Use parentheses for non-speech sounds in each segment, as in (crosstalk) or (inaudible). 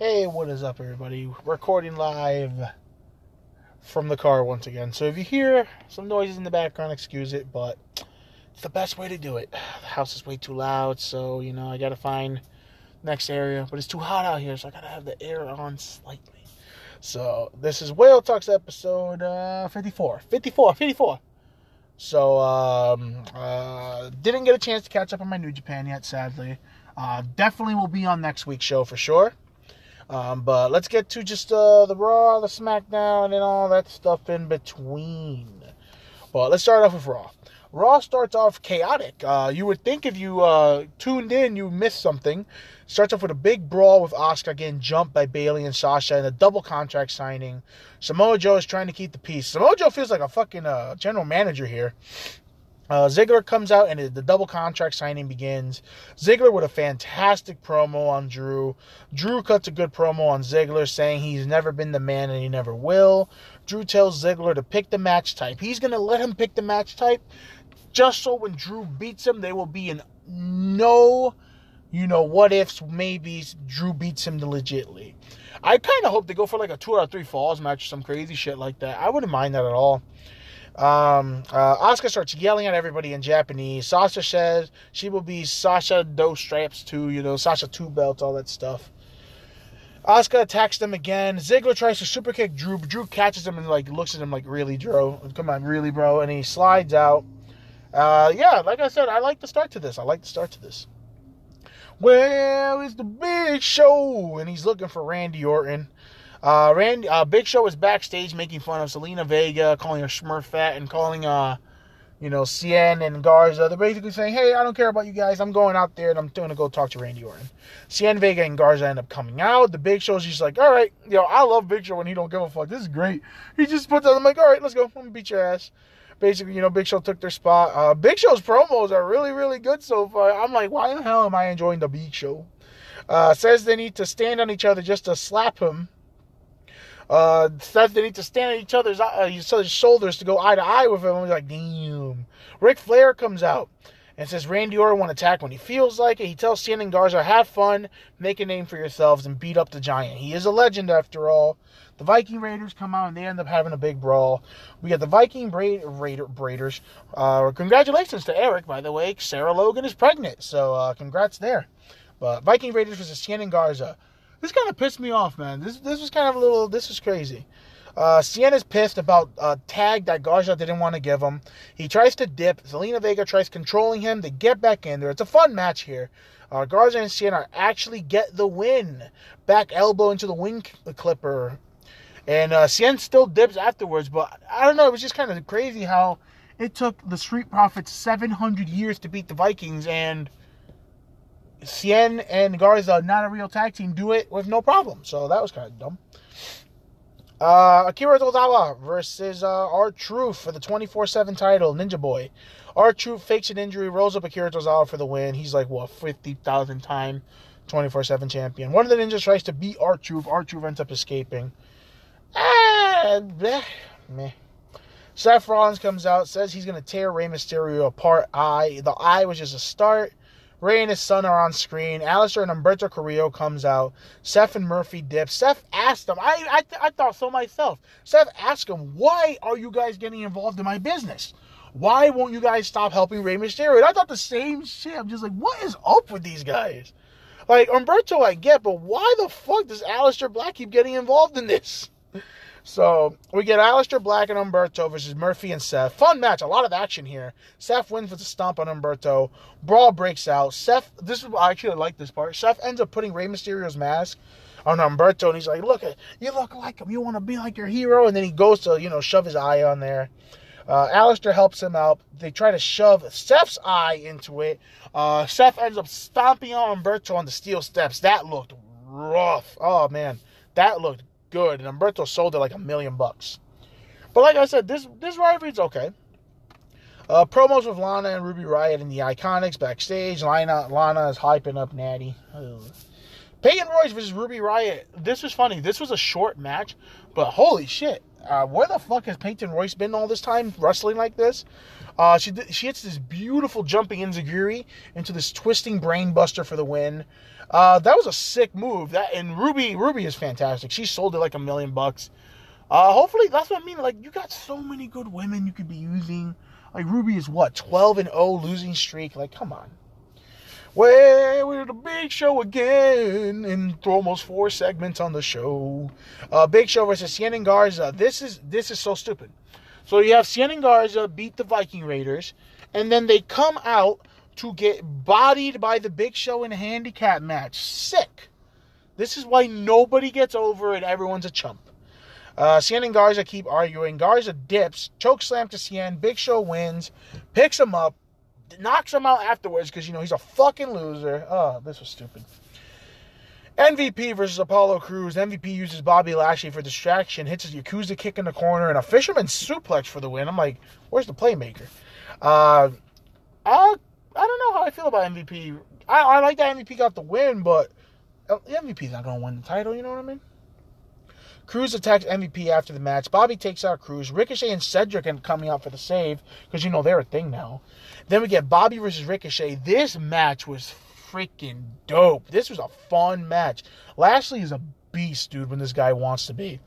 Hey, what is up, everybody? Recording live from the car once again. So if you hear some noises in the background, excuse it, but it's the best way to do it. The house is way too loud, so you know I gotta find next area. But it's too hot out here, so I gotta have the air on slightly. So this is Whale Talks episode uh, 54. 54, 54. So um, uh, didn't get a chance to catch up on my New Japan yet, sadly. Uh, definitely will be on next week's show for sure. Um, but let's get to just uh, the Raw, the SmackDown, and all that stuff in between. Well, let's start off with Raw. Raw starts off chaotic. Uh, you would think if you uh, tuned in, you missed something. Starts off with a big brawl with Asuka getting jumped by Bayley and Sasha and a double contract signing. Samoa Joe is trying to keep the peace. Samoa Joe feels like a fucking uh, general manager here. Uh, Ziggler comes out and the double contract signing begins. Ziggler with a fantastic promo on Drew. Drew cuts a good promo on Ziggler saying he's never been the man and he never will. Drew tells Ziggler to pick the match type. He's going to let him pick the match type just so when Drew beats him, they will be in no, you know, what ifs, maybes. Drew beats him legitly. I kind of hope they go for like a two out of three falls match or some crazy shit like that. I wouldn't mind that at all. Um, uh, Asuka starts yelling at everybody in Japanese. Sasha says she will be Sasha Do Straps too, you know, Sasha Two Belts, all that stuff. Asuka attacks them again. Ziggler tries to super kick Drew, Drew catches him and like looks at him like, "Really, Drew? Come on, really, bro?" And he slides out. Uh, yeah, like I said, I like the start to this. I like the start to this. Well, it's the big show, and he's looking for Randy Orton. Uh, Randy, uh, Big Show is backstage making fun of Zelina Vega, calling her Smurfette, and calling, uh, you know, Cien and Garza. They're basically saying, hey, I don't care about you guys. I'm going out there and I'm going to go talk to Randy Orton. Cien Vega and Garza end up coming out. The Big Show's just like, all right, yo, I love Big Show when he don't give a fuck. This is great. He just puts out, I'm like, all right, let's go. I'm going to beat your ass. Basically, you know, Big Show took their spot. Uh, Big Show's promos are really, really good so far. I'm like, why the hell am I enjoying the Big Show? Uh, says they need to stand on each other just to slap him uh, they need to stand on each other's, uh, shoulders to go eye to eye with him. I'm like, damn. Ric Flair comes out and says Randy Orton will attack when he feels like it. He tells and Garza, have fun, make a name for yourselves, and beat up the Giant. He is a legend after all. The Viking Raiders come out and they end up having a big brawl. We got the Viking Bra- Raider- Raiders. Uh, congratulations to Eric, by the way. Sarah Logan is pregnant, so uh, congrats there. But Viking Raiders versus and Garza. This kind of pissed me off, man. This this was kind of a little. This was crazy. Uh, Ciena's pissed about a tag that Garza didn't want to give him. He tries to dip. Zelina Vega tries controlling him. They get back in there. It's a fun match here. Uh, Garza and Cien actually get the win. Back elbow into the wing clipper. And uh, Cien still dips afterwards, but I don't know. It was just kind of crazy how it took the Street Profits 700 years to beat the Vikings, and Cien and Garza, not a real tag team, do it with no problem. So that was kind of dumb. Uh, Akira Tozawa versus uh, R-Truth for the 24 7 title, Ninja Boy. R-Truth fakes an injury, rolls up Akira Tozawa for the win. He's like, what, 50,000 time 24 7 champion. One of the ninjas tries to beat R-Truth. R-Truth ends up escaping. Ah, bleh, meh. Seth Rollins comes out, says he's going to tear Rey Mysterio apart. I The eye was just a start. Rey and his son are on screen. Aleister and Humberto Carrillo comes out. Seth and Murphy dip. Seth asked them. I, I, I thought so myself. Seth asked him, why are you guys getting involved in my business? Why won't you guys stop helping Rey Mysterio? And I thought the same shit. I'm just like, what is up with these guys? Like, Humberto I get, but why the fuck does Aleister Black keep getting involved in this? So we get Aleister Black and Humberto versus Murphy and Seth. Fun match, a lot of action here. Seth wins with a stomp on Humberto. Brawl breaks out. Seth, this is I actually like this part. Seth ends up putting Rey Mysterio's mask on Humberto, and he's like, "Look, you look like him. You want to be like your hero." And then he goes to you know shove his eye on there. Uh, Aleister helps him out. They try to shove Seth's eye into it. Uh, Seth ends up stomping on Humberto on the steel steps. That looked rough. Oh man, that looked good, and Humberto sold it like a million bucks. But like I said, this this rivalry's okay. Uh, promos with Lana and Ruby Riott and the Iconics backstage. Lana, Lana is hyping up Natty. Ugh. Peyton Royce versus Ruby Riott. This was funny. This was a short match, but holy shit. Uh, where the fuck has Peyton Royce been all this time wrestling like this? Uh, she she hits this beautiful jumping enziguri into this twisting brainbuster for the win. Uh, that was a sick move. That and Ruby Ruby is fantastic. She sold it like a million bucks. Uh, hopefully that's what I mean. Like you got so many good women you could be using. Like Ruby is what 12 and 0 losing streak. Like come on. Well, we're the Big Show again, and almost four segments on the show. Uh, Big Show versus Cien Garza. This is this is so stupid. So you have Cien and Garza beat the Viking Raiders, and then they come out to get bodied by the Big Show in a handicap match. Sick. This is why nobody gets over and everyone's a chump. Uh, Cien and Garza keep arguing. Garza dips, choke slam to Cien. Big Show wins, picks him up, knocks him out afterwards because, you know, he's a fucking loser. Oh, this was stupid. MVP versus Apollo Crews. MVP uses Bobby Lashley for distraction, hits his Yakuza kick in the corner, and a fisherman suplex for the win. I'm like, where's the playmaker? Uh, I, I don't know how I feel about MVP. I, I like that MVP got the win, but uh, MVP's not going to win the title, you know what I mean? Crews attacks MVP after the match. Bobby takes out Crews. Ricochet and Cedric are coming out for the save because you know they're a thing now. Then we get Bobby versus Ricochet. This match was freaking dope. This was a fun match. Lashley is a beast, dude, when this guy wants to be.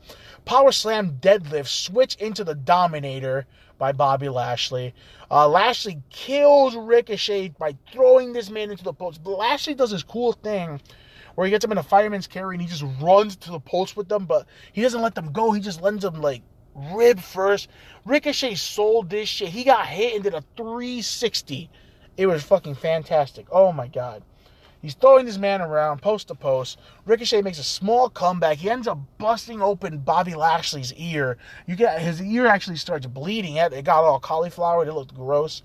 Power slam deadlift, switch into the Dominator by Bobby Lashley. Uh, Lashley kills Ricochet by throwing this man into the post. But Lashley does this cool thing where he gets him in a fireman's carry and he just runs to the post with them, but he doesn't let them go. He just lets them like rib first. Ricochet sold this shit. He got hit and did a 360. It was fucking fantastic. Oh my god. He's throwing this man around post to post. Ricochet makes a small comeback. He ends up busting open Bobby Lashley's ear. You get his ear actually starts bleeding. It got all cauliflower. It looked gross.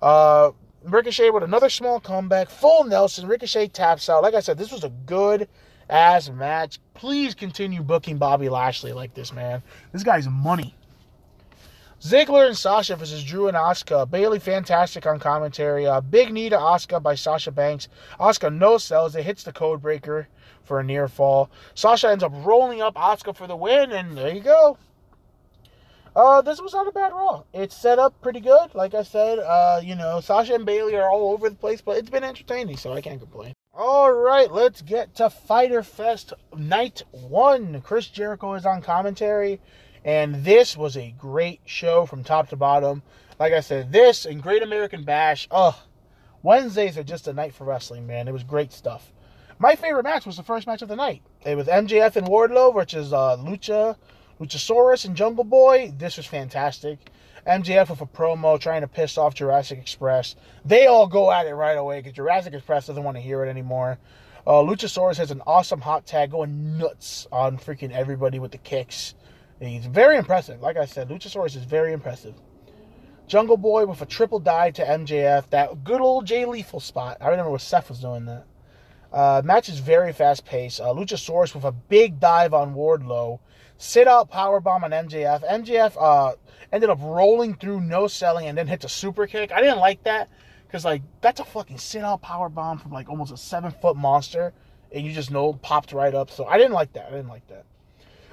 Uh, Ricochet with another small comeback. Full Nelson. Ricochet taps out. Like I said, this was a good ass match. Please continue booking Bobby Lashley like this, man. This guy's money. Ziggler and Sasha versus Drew and Asuka. Bayley fantastic on commentary. Uh, big knee to Asuka by Sasha Banks. Asuka no sells. It hits the code breaker for a near fall. Sasha ends up rolling up Asuka for the win, and there you go. Uh, this was not a bad Raw. It's set up pretty good. Like I said, uh, you know, Sasha and Bayley are all over the place, but it's been entertaining, so I can't complain. All right, let's get to Fyter Fest Night 1. Chris Jericho is on commentary, and this was a great show from top to bottom. Like I said, this and Great American Bash, ugh. Wednesdays are just a night for wrestling, man. It was great stuff. My favorite match was the first match of the night. It was MJF and Wardlow, is uh, Lucha Luchasaurus and Jungle Boy, this was fantastic. MJF with a promo trying to piss off Jurassic Express. They all go at it right away because Jurassic Express doesn't want to hear it anymore. Uh, Luchasaurus has an awesome hot tag going nuts on freaking everybody with the kicks. He's very impressive. Like I said, Luchasaurus is very impressive. Jungle Boy with a triple dive to MJF. That good old Jay Lethal spot. I remember when Seth was doing that. Uh, match is very fast paced. Uh, Luchasaurus with a big dive on Wardlow sit out power bomb on MJF. MJF uh, ended up rolling through, no selling, and then hits a super kick. I didn't like that because like that's a fucking sit out power bomb from like almost a seven foot monster, and you just know popped right up. So I didn't like that. I didn't like that.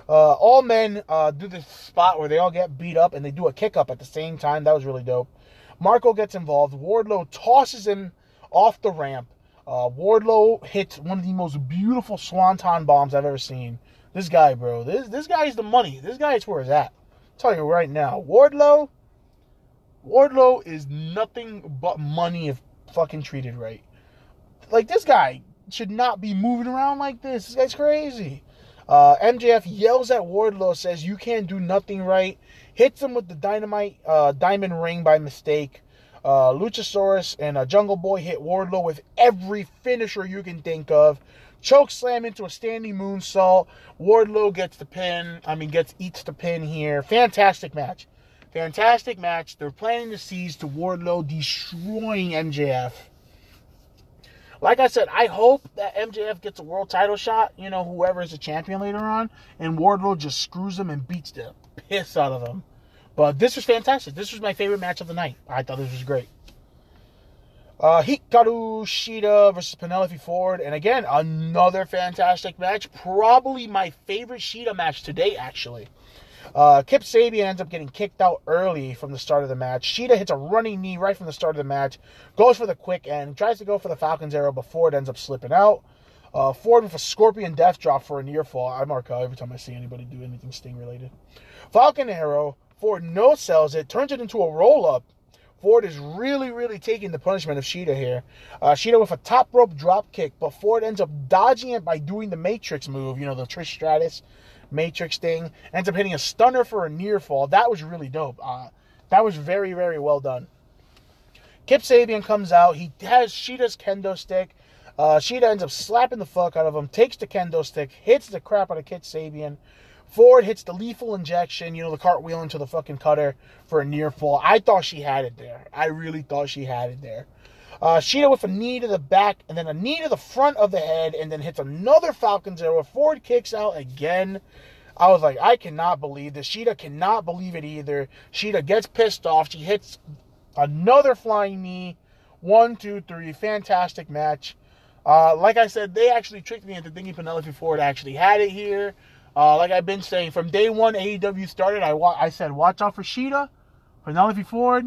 Uh, all men uh, do this spot where they all get beat up and they do a kick up at the same time. That was really dope. Marko gets involved. Wardlow tosses him off the ramp. Uh, Wardlow hits one of the most beautiful swanton bombs I've ever seen. This guy, bro. This this guy's the money. This guy's where it's at. I'm you right now. Wardlow. Wardlow is nothing but money if fucking treated right. Like this guy should not be moving around like this. This guy's crazy. Uh, MJF yells at Wardlow, says you can't do nothing right. Hits him with the dynamite uh, diamond ring by mistake. Uh, Luchasaurus and uh, Jungle Boy hit Wardlow with every finisher you can think of. Choke slam into a standing moonsault. Wardlow gets the pin. I mean, gets eats the pin here. Fantastic match. Fantastic match. They're planting the seeds to Wardlow destroying MJF. Like I said, I hope that MJF gets a world title shot, you know, whoever is the champion later on, and Wardlow just screws him and beats the piss out of him. But this was fantastic. This was my favorite match of the night. I thought this was great. Uh, Hikaru Shida versus Penelope Ford. And again, another fantastic match. Probably my favorite Shida match today, actually. Uh, Kip Sabian ends up getting kicked out early from the start of the match. Shida hits a running knee right from the start of the match, goes for the quick end, tries to go for the Falcon's arrow before it ends up slipping out. Uh, Ford with a Scorpion Death Drop for a near fall. I mark out every time I see anybody do anything Sting related. Falcon Arrow. Ford no sells it, turns it into a roll up. Ford is really, really taking the punishment of Shida here. Uh, Shida with a top rope drop kick, but Ford ends up dodging it by doing the Matrix move, you know, the Trish Stratus Matrix thing. Ends up hitting a stunner for a near fall. That was really dope. Uh, that was very, very well done. Kip Sabian comes out. He has Shida's kendo stick. Uh, Shida ends up slapping the fuck out of him, takes the kendo stick, hits the crap out of Kip Sabian. Ford hits the lethal injection, you know, the cartwheel into the fucking cutter for a near fall. I thought she had it there. I really thought she had it there. Uh, Shida with a knee to the back and then a knee to the front of the head and then hits another Falcon's arrow. Ford kicks out again. I was like, I cannot believe this. Shida cannot believe it either. Shida gets pissed off. She hits another flying knee. One, two, three. Fantastic match. Uh, like I said, they actually tricked me into thinking Penelope Ford actually had it here. Uh, like I've been saying, from day one AEW started, I, wa- I said, watch out for Shida, Penelope Ford.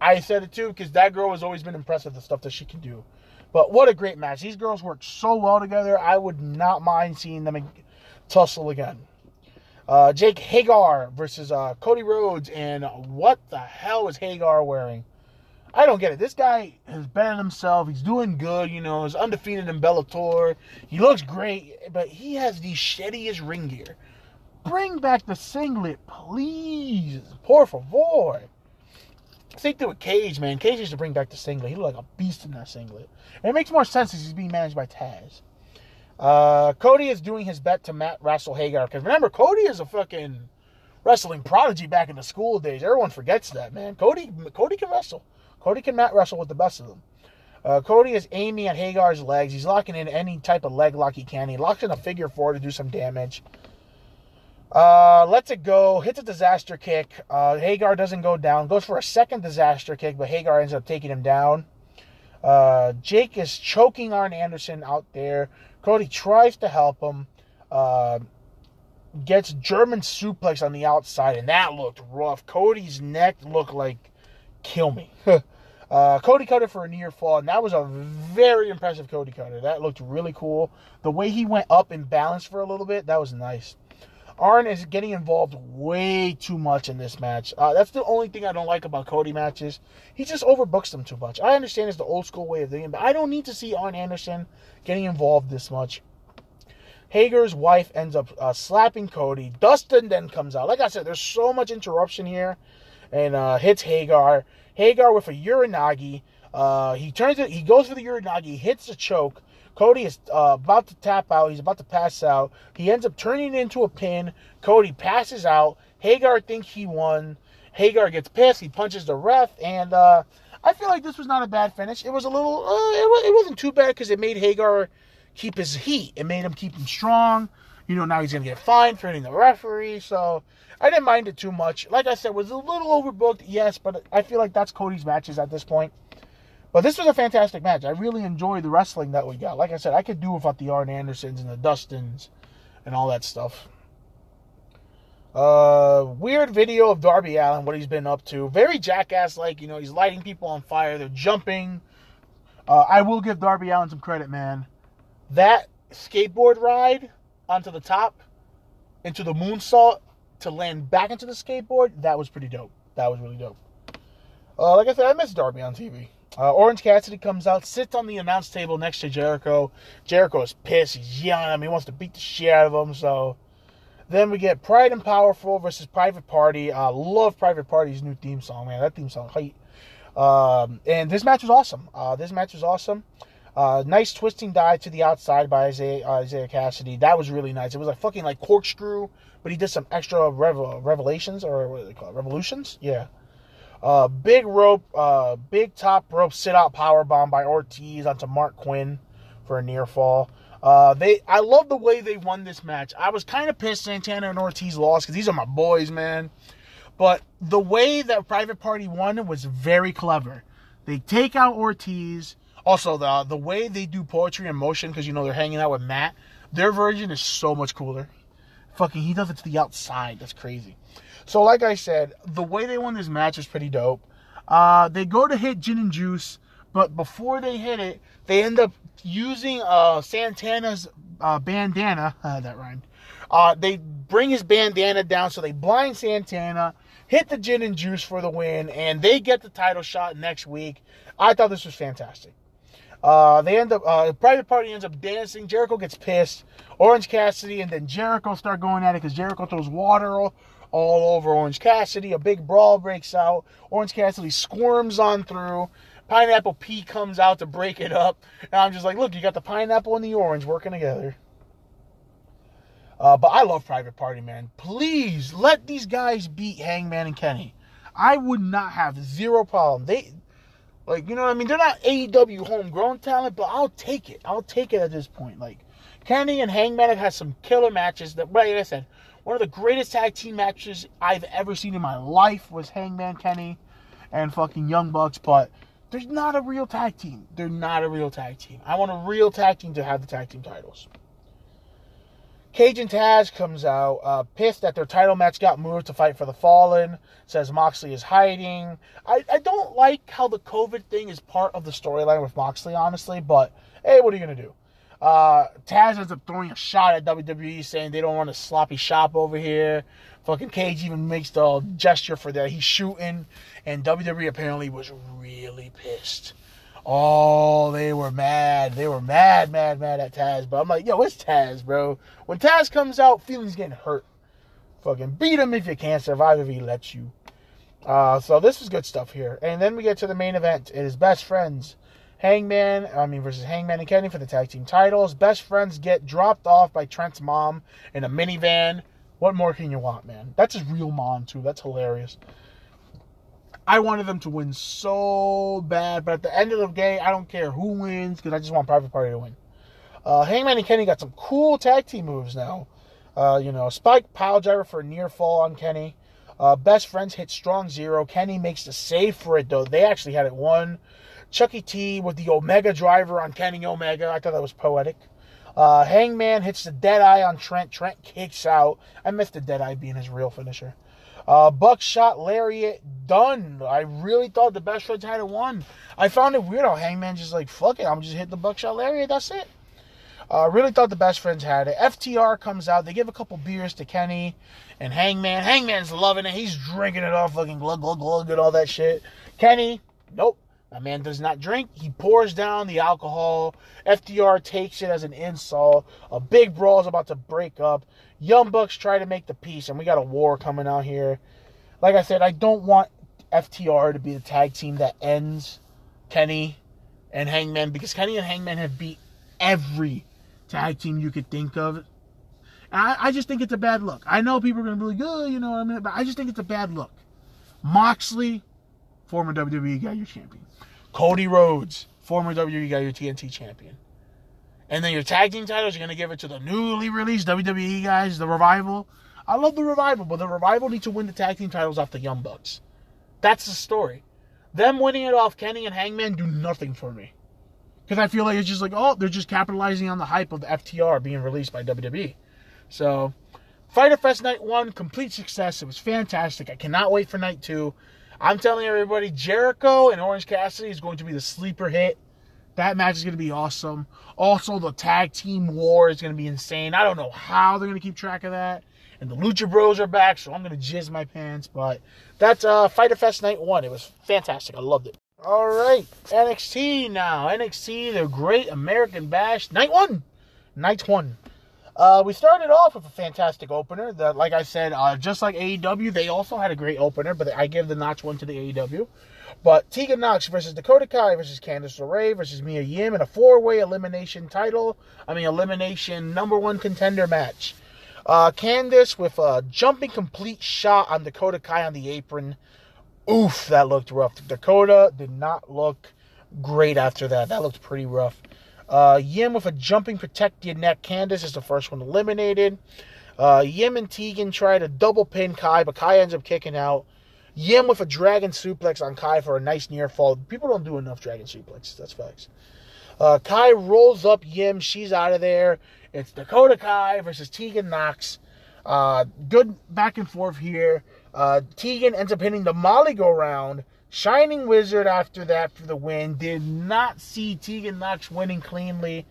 I said it too because that girl has always been impressive, the stuff that she can do. But what a great match. These girls work so well together. I would not mind seeing them tussle again. Uh, Jake Hager versus uh, Cody Rhodes. And what the hell is Hager wearing? I don't get it. This guy has bettered himself. He's doing good. You know, he's undefeated in Bellator. He looks great, but he has the shittiest ring gear. Bring back the singlet, please. Por favor. Same thing with Cage, man. Cage needs to bring back the singlet. He looked like a beast in that singlet. And it makes more sense as he's being managed by Taz. Uh, Cody is doing his bet to mat wrestle Hager. Because remember, Cody is a fucking wrestling prodigy back in the school days. Everyone forgets that, man. Cody, Cody can wrestle. Cody cannot wrestle with the best of them. Uh, Cody is aiming at Hager's legs. He's locking in any type of leg lock he can. He locks in a figure four to do some damage. Uh, lets it go, hits a disaster kick. Uh, Hager doesn't go down, goes for a second disaster kick, but Hager ends up taking him down. Uh, Jake is choking Arn Anderson out there. Cody tries to help him. Uh, gets German suplex on the outside, and that looked rough. Cody's neck looked like kill me. (laughs) uh, Cody Cutter for a near fall, and that was a very impressive Cody Cutter. That looked really cool. The way he went up and balanced for a little bit, that was nice. Arn is getting involved way too much in this match. Uh, that's the only thing I don't like about Cody matches. He just overbooks them too much. I understand it's the old school way of doing it, but I don't need to see Arn Anderson getting involved this much. Hager's wife ends up uh, slapping Cody. Dustin then comes out. Like I said, there's so much interruption here and uh, hits Hager. Hager with a Uranage. Uh, he turns it. He goes for the Uranage. Hits a choke. Cody is uh, about to tap out. He's about to pass out. He ends up turning into a pin. Cody passes out. Hager thinks he won. Hager gets pissed. He punches the ref, and uh, I feel like this was not a bad finish. It was a little. Uh, it, it wasn't too bad because it made Hager keep his heat. It made him keep him strong. You know, now he's gonna get fined for hitting the referee. So I didn't mind it too much. Like I said, was a little overbooked, yes, but I feel like that's Cody's matches at this point. But this was a fantastic match. I really enjoyed the wrestling that we got. Like I said, I could do without the Arn Andersons and the Dustins and all that stuff. Uh, weird video of Darby Allin, what he's been up to. Very jackass like, you know, he's lighting people on fire. They're jumping. Uh, I will give Darby Allin some credit, man. That skateboard ride onto the top into the moonsault to land back into the skateboard, that was pretty dope. That was really dope. Uh, like I said, I miss Darby on TV. Uh, Orange Cassidy comes out, sits on the announce table next to Jericho. Jericho is pissed. He's yelling at him. He wants to beat the shit out of him. So then we get Pride and Powerful versus Private Party. I uh, love Private Party's new theme song, man. That theme song, height. Um, and this match was awesome. Uh, this match was awesome. Uh, nice twisting dive to the outside by Isaiah, uh, Isiah Kassidy. That was really nice. It was like fucking like corkscrew but he did some extra rev- revelations or what do they call it? Revolutions? Yeah. Uh, big rope, uh, big top rope sit out power bomb by Ortiz onto Marq Quen for a near fall. Uh, they, I love the way they won this match. I was kind of pissed Santana and Ortiz lost because these are my boys, man. But the way that Private Party won was very clever. They take out Ortiz. Also, the the way they do poetry in motion because you know they're hanging out with Matt. Their version is so much cooler fucking he does it to the outside. That's crazy. So like I said, the way they won this match is pretty dope. Uh, they go to hit Gin and Juice, but before they hit it, they end up using uh, Santana's uh, bandana. (laughs) That rhymed. Uh, they bring his bandana down, so they blind Santana, hit the Gin and Juice for the win, and they get the title shot next week. I thought this was fantastic. Uh, they end up, uh, Private Party ends up dancing. Jericho gets pissed. Orange Cassidy and then Jericho start going at it because Jericho throws water all, all over Orange Cassidy. A big brawl breaks out. Orange Cassidy squirms on through. Pineapple P comes out to break it up. And I'm just like, look, you got the pineapple and the orange working together. Uh, but I love Private Party, man. Please let these guys beat Hangman and Kenny. I would not have zero problem. They, like, you know what I mean? They're not AEW homegrown talent, but I'll take it. I'll take it at this point. Like, Kenny and Hangman have had some killer matches. That, like I said, one of the greatest tag team matches I've ever seen in my life was Hangman Kenny and fucking Young Bucks. But there's not a real tag team. They're not a real tag team. I want a real tag team to have the tag team titles. Cage and Taz comes out uh, pissed that their title match got moved to fight for the Fallen. Says Moxley is hiding. I, I don't like how the COVID thing is part of the storyline with Moxley, honestly. But hey, what are you gonna do? Uh, Taz ends up throwing a shot at WWE, saying they don't want a sloppy shop over here. Fucking Cage even makes the gesture for that he's shooting, and WWE apparently was really pissed. Oh, they were mad. They were mad, mad, mad at Taz. But I'm like, yo, it's Taz, bro. When Taz comes out, feelings getting hurt. Fucking beat him if you can't survive if he lets you. Uh, so this is good stuff here. And then we get to the main event. It is best friends. Hangman, I mean, versus Hangman and Kenny for the tag team titles. Best friends get dropped off by Trent's mom in a minivan. What more can you want, man? That's his real mom, too. That's hilarious. I wanted them to win so bad, but at the end of the day, I don't care who wins because I just want Private Party to win. Uh, Hangman and Kenny got some cool tag team moves now. Uh, you know, Spike pile driver for a near fall on Kenny. Uh, best friends hit strong zero. Kenny makes the save for it though. They actually had it won. Chucky T with the Omega driver on Kenny Omega. I thought that was poetic. Uh, Hangman hits the dead eye on Trent. Trent kicks out. I missed the dead eye being his real finisher. Uh, Buckshot Lariat done. I really thought the best friends had it won. I found it weird how Hangman just like fuck it. I'm just hit the Buckshot Lariat. That's it. I uh, really thought the best friends had it. FTR comes out. They give a couple beers to Kenny and Hangman. Hangman's loving it. He's drinking it off, fucking glug glug glug and all that shit. Kenny, nope. That man does not drink. He pours down the alcohol. FTR takes it as an insult. A big brawl is about to break up. Young Bucks try to make the peace, and we got a war coming out here. Like I said, I don't want FTR to be the tag team that ends Kenny and Hangman because Kenny and Hangman have beat every tag team you could think of. I, I, just think it's a bad look. I know people are going to be like, oh, you know what I mean? But I just think it's a bad look. Moxley, former WWE guy, your champion. Cody Rhodes, former WWE guy, your TNT champion. And then your tag team titles, you're going to give it to the newly released WWE guys, the Revival. I love the Revival, but the Revival need to win the tag team titles off the Young Bucks. That's the story. Them winning it off Kenny and Hangman do nothing for me. Because I feel like it's just like, oh, they're just capitalizing on the hype of the FTR being released by WWE. So, Fyter Fest Night 1, complete success. It was fantastic. I cannot wait for Night 2. I'm telling everybody, Jericho and Orange Cassidy is going to be the sleeper hit. That match is going to be awesome. Also, the tag team war is going to be insane. I don't know how they're going to keep track of that. And the Lucha Bros are back, so I'm going to jizz my pants. But that's uh, Fyter Fest Night 1. It was fantastic. I loved it. All right, NXT now. NXT, the Great American Bash, Night 1. Night 1. Uh, we started off with a fantastic opener. That, like I said, uh, just like AEW, they also had a great opener, but I give the notch one to the AEW. But Tegan Nox versus Dakota Kai versus Candice LeRae versus Mia Yim in a four-way elimination title. I mean, elimination number one contender match. Uh, Candice with a jumping complete shot on Dakota Kai on the apron. Oof, that looked rough. Dakota did not look great after that. That looked pretty rough. Uh, Yim with a jumping protect your neck. Candice is the first one eliminated. Uh, Yim and Tegan try to double pin Kai, but Kai ends up kicking out. Yim with a dragon suplex on Kai for a nice near fall. People don't do enough dragon suplexes. That's facts. Uh, Kai rolls up Yim. She's out of there. It's Dakota Kai versus Tegan Nox. Uh, good back and forth here. Uh, Tegan ends up hitting the Molly go round. Shining Wizard after that for the win. Did not see Tegan Nox winning cleanly.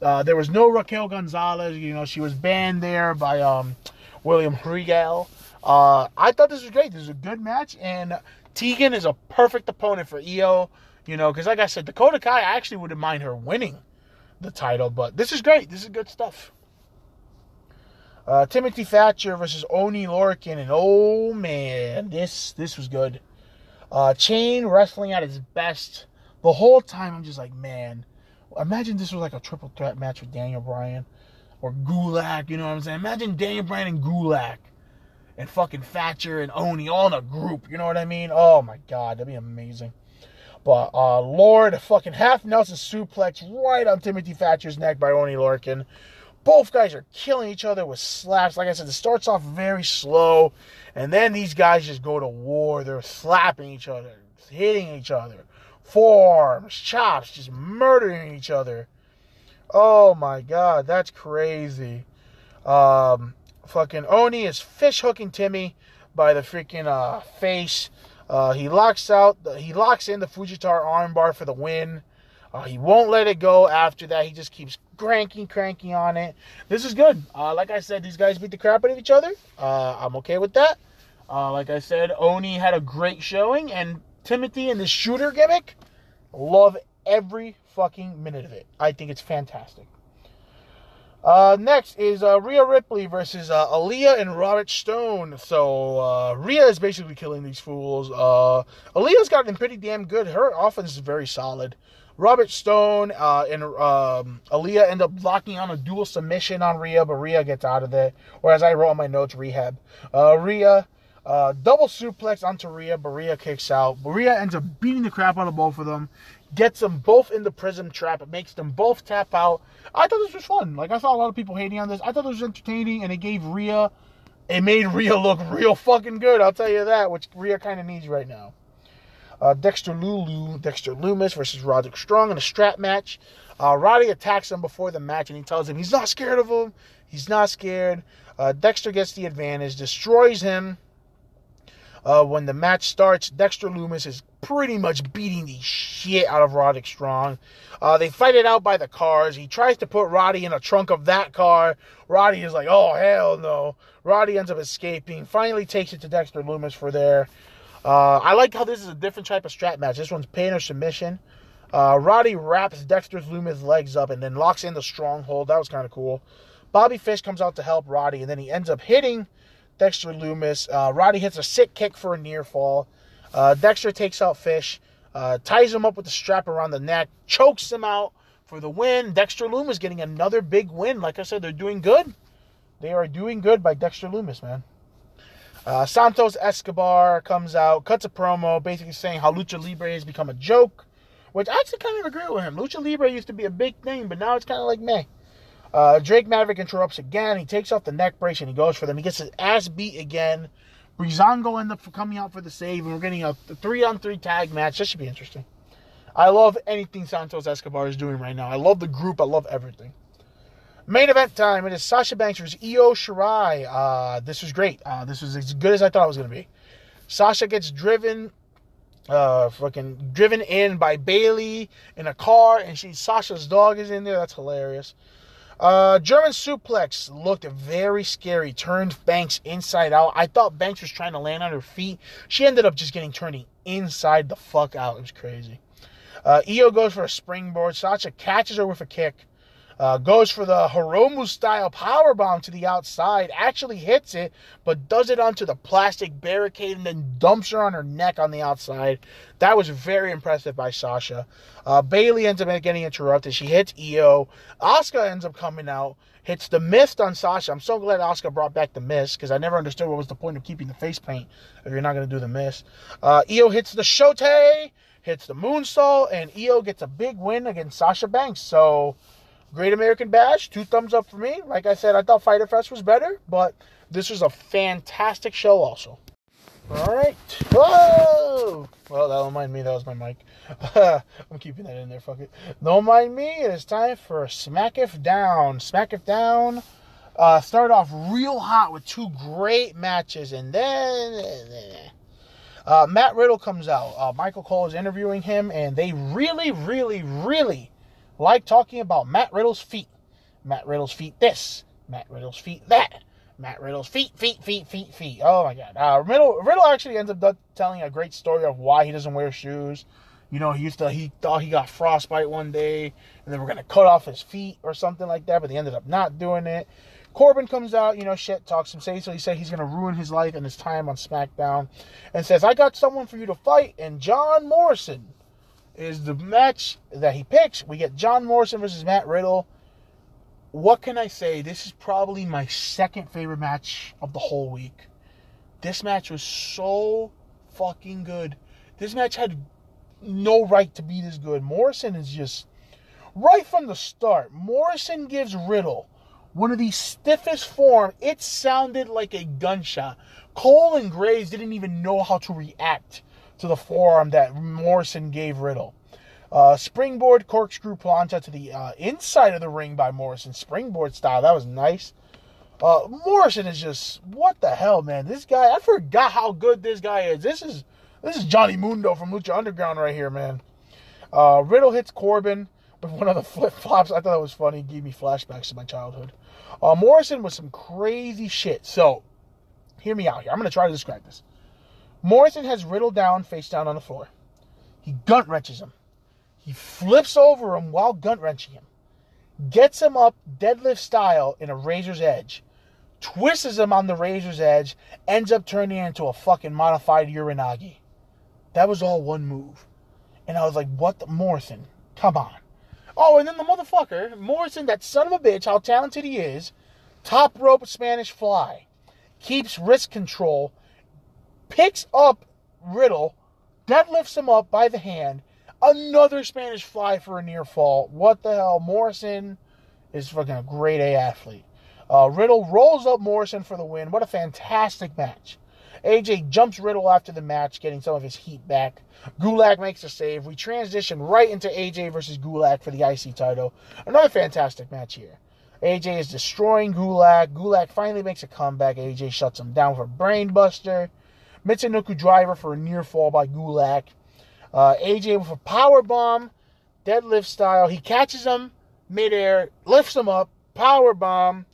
Uh, there was no Raquel Gonzalez. You know, she was banned there by um, William Regal. Uh, I thought this was great. This was a good match, and Tegan is a perfect opponent for Io. You know, because like I said, Dakota Kai, I actually wouldn't mind her winning the title, but this is great. This is good stuff. Uh, Timothy Thatcher versus Oni Lorcan, and oh man, this this was good. Uh, Chain wrestling at his best. The whole time, I'm just like, man, imagine this was like a triple threat match with Daniel Bryan or Gulak. You know what I'm saying? Imagine Daniel Bryan and Gulak and fucking Thatcher and Oni all in a group. You know what I mean? Oh my god, that'd be amazing. But uh, Lord, fucking half Nelson suplex right on Timothy Thatcher's neck by Oni Lorcan. Both guys are killing each other with slaps. Like I said, it starts off very slow, and then these guys just go to war. They're slapping each other, hitting each other, forearms, chops, just murdering each other. Oh my god, that's crazy. Um, fucking Oni is fish hooking Timmy by the freaking uh, face. Uh, he locks out, he locks in the Fujiwara armbar for the win. Uh, he won't let it go after that. He just keeps cranking, cranking on it. This is good. Uh, like I said, these guys beat the crap out of each other. Uh, I'm okay with that. Uh, like I said, Oni had a great showing, and Timothy and the shooter gimmick, love every fucking minute of it. I think it's fantastic. Uh, next is uh, Rhea Ripley versus uh, Aliyah and Robert Stone. So Rhea is basically killing these fools. Uh, Aliyah's gotten pretty damn good. Her offense is very solid. Robert Stone uh, and um, Aliyah end up locking on a dual submission on Rhea, but Rhea gets out of there. Or as I wrote on my notes, rehab. Uh, Rhea uh, double suplex onto Rhea, but Rhea kicks out. But Rhea ends up beating the crap out of both of them, gets them both in the prism trap. It makes them both tap out. I thought this was fun. Like I saw a lot of people hating on this. I thought it was entertaining, and it gave Rhea, it made Rhea look real fucking good. I'll tell you that, which Rhea kind of needs right now. Uh, Dexter Lulu, Dexter Lumis versus Roderick Strong in a strap match. Uh, Roddy attacks him before the match and he tells him he's not scared of him. He's not scared. Uh, Dexter gets the advantage, destroys him. Uh, when the match starts, Dexter Lumis is pretty much beating the shit out of Roderick Strong. Uh, they fight it out by the cars. He tries to put Roddy in a trunk of that car. Roddy is like, oh, hell no. Roddy ends up escaping, finally takes it to Dexter Lumis for their uh, I like how this is a different type of strap match. This one's pain or submission. Uh, Roddy wraps Dexter's Lumis legs up and then locks in the stronghold. That was kind of cool. Bobby Fish comes out to help Roddy, and then he ends up hitting Dexter Lumis. Uh, Roddy hits a sick kick for a near fall. Uh, Dexter takes out Fish, uh, ties him up with the strap around the neck, chokes him out for the win. Dexter Lumis getting another big win. Like I said, they're doing good. They are doing good by Dexter Lumis, man. Uh, Santos Escobar comes out, cuts a promo, basically saying how Lucha Libre has become a joke, which I actually kind of agree with him. Lucha Libre used to be a big thing, but now it's kind of like meh. Uh, Drake Maverick interrupts again. He takes off the neck brace and he goes for them. He gets his ass beat again. Breezango ends up coming out for the save, and we're getting a three on three tag match. This should be interesting. I love anything Santos Escobar is doing right now. I love the group. I love everything. Main event time. It is Sasha Banks versus Io Shirai. Uh, this was great. Uh, this was as good as I thought it was going to be. Sasha gets driven, uh, fucking driven in by Bayley in a car, and she Sasha's dog is in there. That's hilarious. Uh, German suplex looked very scary. Turned Banks inside out. I thought Banks was trying to land on her feet. She ended up just getting turning inside the fuck out. It was crazy. Uh, Io goes for a springboard. Sasha catches her with a kick. Uh, goes for the Hiromu style power bomb to the outside, actually hits it, but does it onto the plastic barricade and then dumps her on her neck on the outside. That was very impressive by Sasha. Uh, Bayley ends up getting interrupted. She hits Io. Asuka ends up coming out, hits the mist on Sasha. I'm so glad Asuka brought back the mist because I never understood what was the point of keeping the face paint if you're not going to do the mist. Uh, Io hits the Shotei, hits the moonsault, and Io gets a big win against Sasha Banks. So. Great American Bash, two thumbs up for me. Like I said, I thought Fyter Fest was better, but this was a fantastic show also. All right. Whoa! Well, that don't mind me. That was my mic. (laughs) I'm keeping that in there. Fuck it. Don't mind me. It is time for Smack If Down. Smack If Down. Uh, started off real hot with two great matches, and then uh, Matt Riddle comes out. Uh, Michael Cole is interviewing him, and they really, really, really like talking about Matt Riddle's feet. Matt Riddle's feet this, Matt Riddle's feet that. Matt Riddle's feet, feet, feet, feet, feet. Oh my God! Uh, Riddle, Riddle actually ends up telling a great story of why he doesn't wear shoes. You know, he used to he thought he got frostbite one day, and they were gonna cut off his feet or something like that, but they ended up not doing it. Corbin comes out, you know, shit talks him, say so he said he's gonna ruin his life and his time on SmackDown, and says, "I got someone for you to fight," and John Morrison is the match that he picks. We get John Morrison versus Matt Riddle what can I say? This is probably my second favorite match of the whole week. This match was so fucking good. This match had no right to be this good. Morrison is just right from the start. Morrison gives Riddle one of the stiffest form. It sounded like a gunshot. Cole and Graves didn't even know how to react to the forearm that Morrison gave Riddle. Uh, springboard corkscrew plancha to the uh, inside of the ring by Morrison, springboard style. That was nice. Uh, Morrison is just what the hell, man. This guy, I forgot how good this guy is. This is this is Johnny Mundo from Lucha Underground right here, man. Uh, Riddle hits Corbin with one of the (laughs) flip flops. I thought that was funny. It gave me flashbacks to my childhood. Uh, Morrison was some crazy shit. So, hear me out here. I'm gonna try to describe this. Morrison has Riddle down, face down on the floor. He gut wrenches him. He flips over him while gut wrenching him, gets him up deadlift style in a razor's edge, twists him on the razor's edge, ends up turning into a fucking modified Uranage. That was all one move. And I was like, what the Morrison? Come on. Oh, and then the motherfucker, Morrison, that son of a bitch, how talented he is, top rope Spanish fly, keeps wrist control, picks up Riddle, deadlifts him up by the hand, Another Spanish fly for a near fall. What the hell? Morrison is fucking a great A athlete. Uh, Riddle rolls up Morrison for the win. What a fantastic match. AJ jumps Riddle after the match, getting some of his heat back. Gulak makes a save. We transition right into AJ versus Gulak for the IC title. Another fantastic match here. AJ is destroying Gulak. Gulak finally makes a comeback. AJ shuts him down for Brainbuster. Michinoku driver for a near fall by Gulak. Uh, AJ with a power bomb, deadlift style. He catches him midair, lifts him up, power bomb,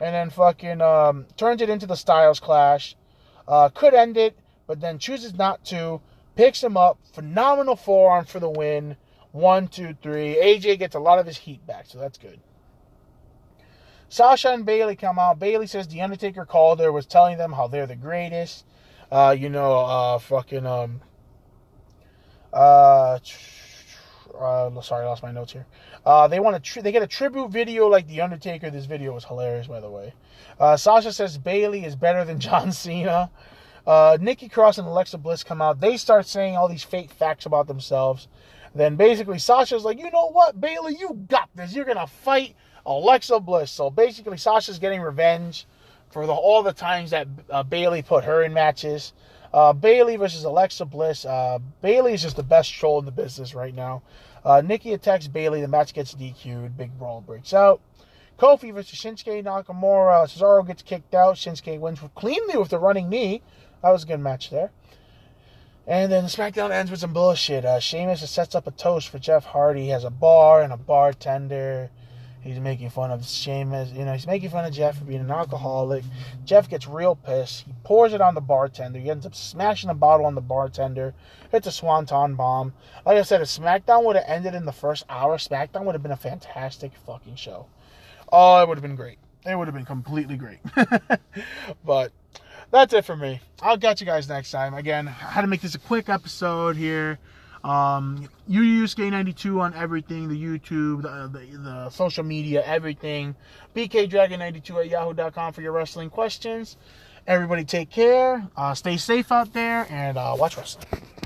and then fucking um, turns it into the Styles Clash. Uh, could end it, but then chooses not to. Picks him up, phenomenal forearm for the win. One, two, three. AJ gets a lot of his heat back, so that's good. Sasha and Bayley come out. Bayley says the Undertaker called her, was telling them how they're the greatest. Uh, you know, uh, fucking um, uh, uh, sorry, I lost my notes here. Uh, they want to tri- they get a tribute video like the Undertaker. This video was hilarious, by the way. Uh, Sasha says Bayley is better than (laughs) John Cena. Uh, Nikki Cross and Alexa Bliss come out. They start saying all these fake facts about themselves. Then basically Sasha's like, you know what, Bayley, you got this. You're gonna fight Alexa Bliss. So basically, Sasha's getting revenge for the, all the times that uh, Bayley put her in matches. Uh, Bayley versus Alexa Bliss. Uh, Bayley is just the best troll in the business right now. Uh, Nikki attacks Bayley. The match gets DQ'd. Big brawl breaks out. Kofi versus Shinsuke Nakamura. Cesaro gets kicked out. Shinsuke wins cleanly with the running knee. That was a good match there. And then SmackDown ends with some bullshit. Uh, Sheamus sets up a toast for Jeff Hardy. He has a bar and a bartender. He's making fun of Sheamus. You know, he's making fun of Jeff for being an alcoholic. Jeff gets real pissed. He pours it on the bartender. He ends up smashing a bottle on the bartender. Hits a swanton bomb. Like I said, if SmackDown would have ended in the first hour, SmackDown would have been a fantastic fucking show. Oh, it would have been great. It would have been completely great. (laughs) but that's it for me. I'll catch you guys next time. Again, had to make this a quick episode here. Um, you use K92 on everything the YouTube, the, the, the social media, everything. BKDragon92 at yahoo.com for your wrestling questions. Everybody take care, uh, stay safe out there, and uh, watch wrestling.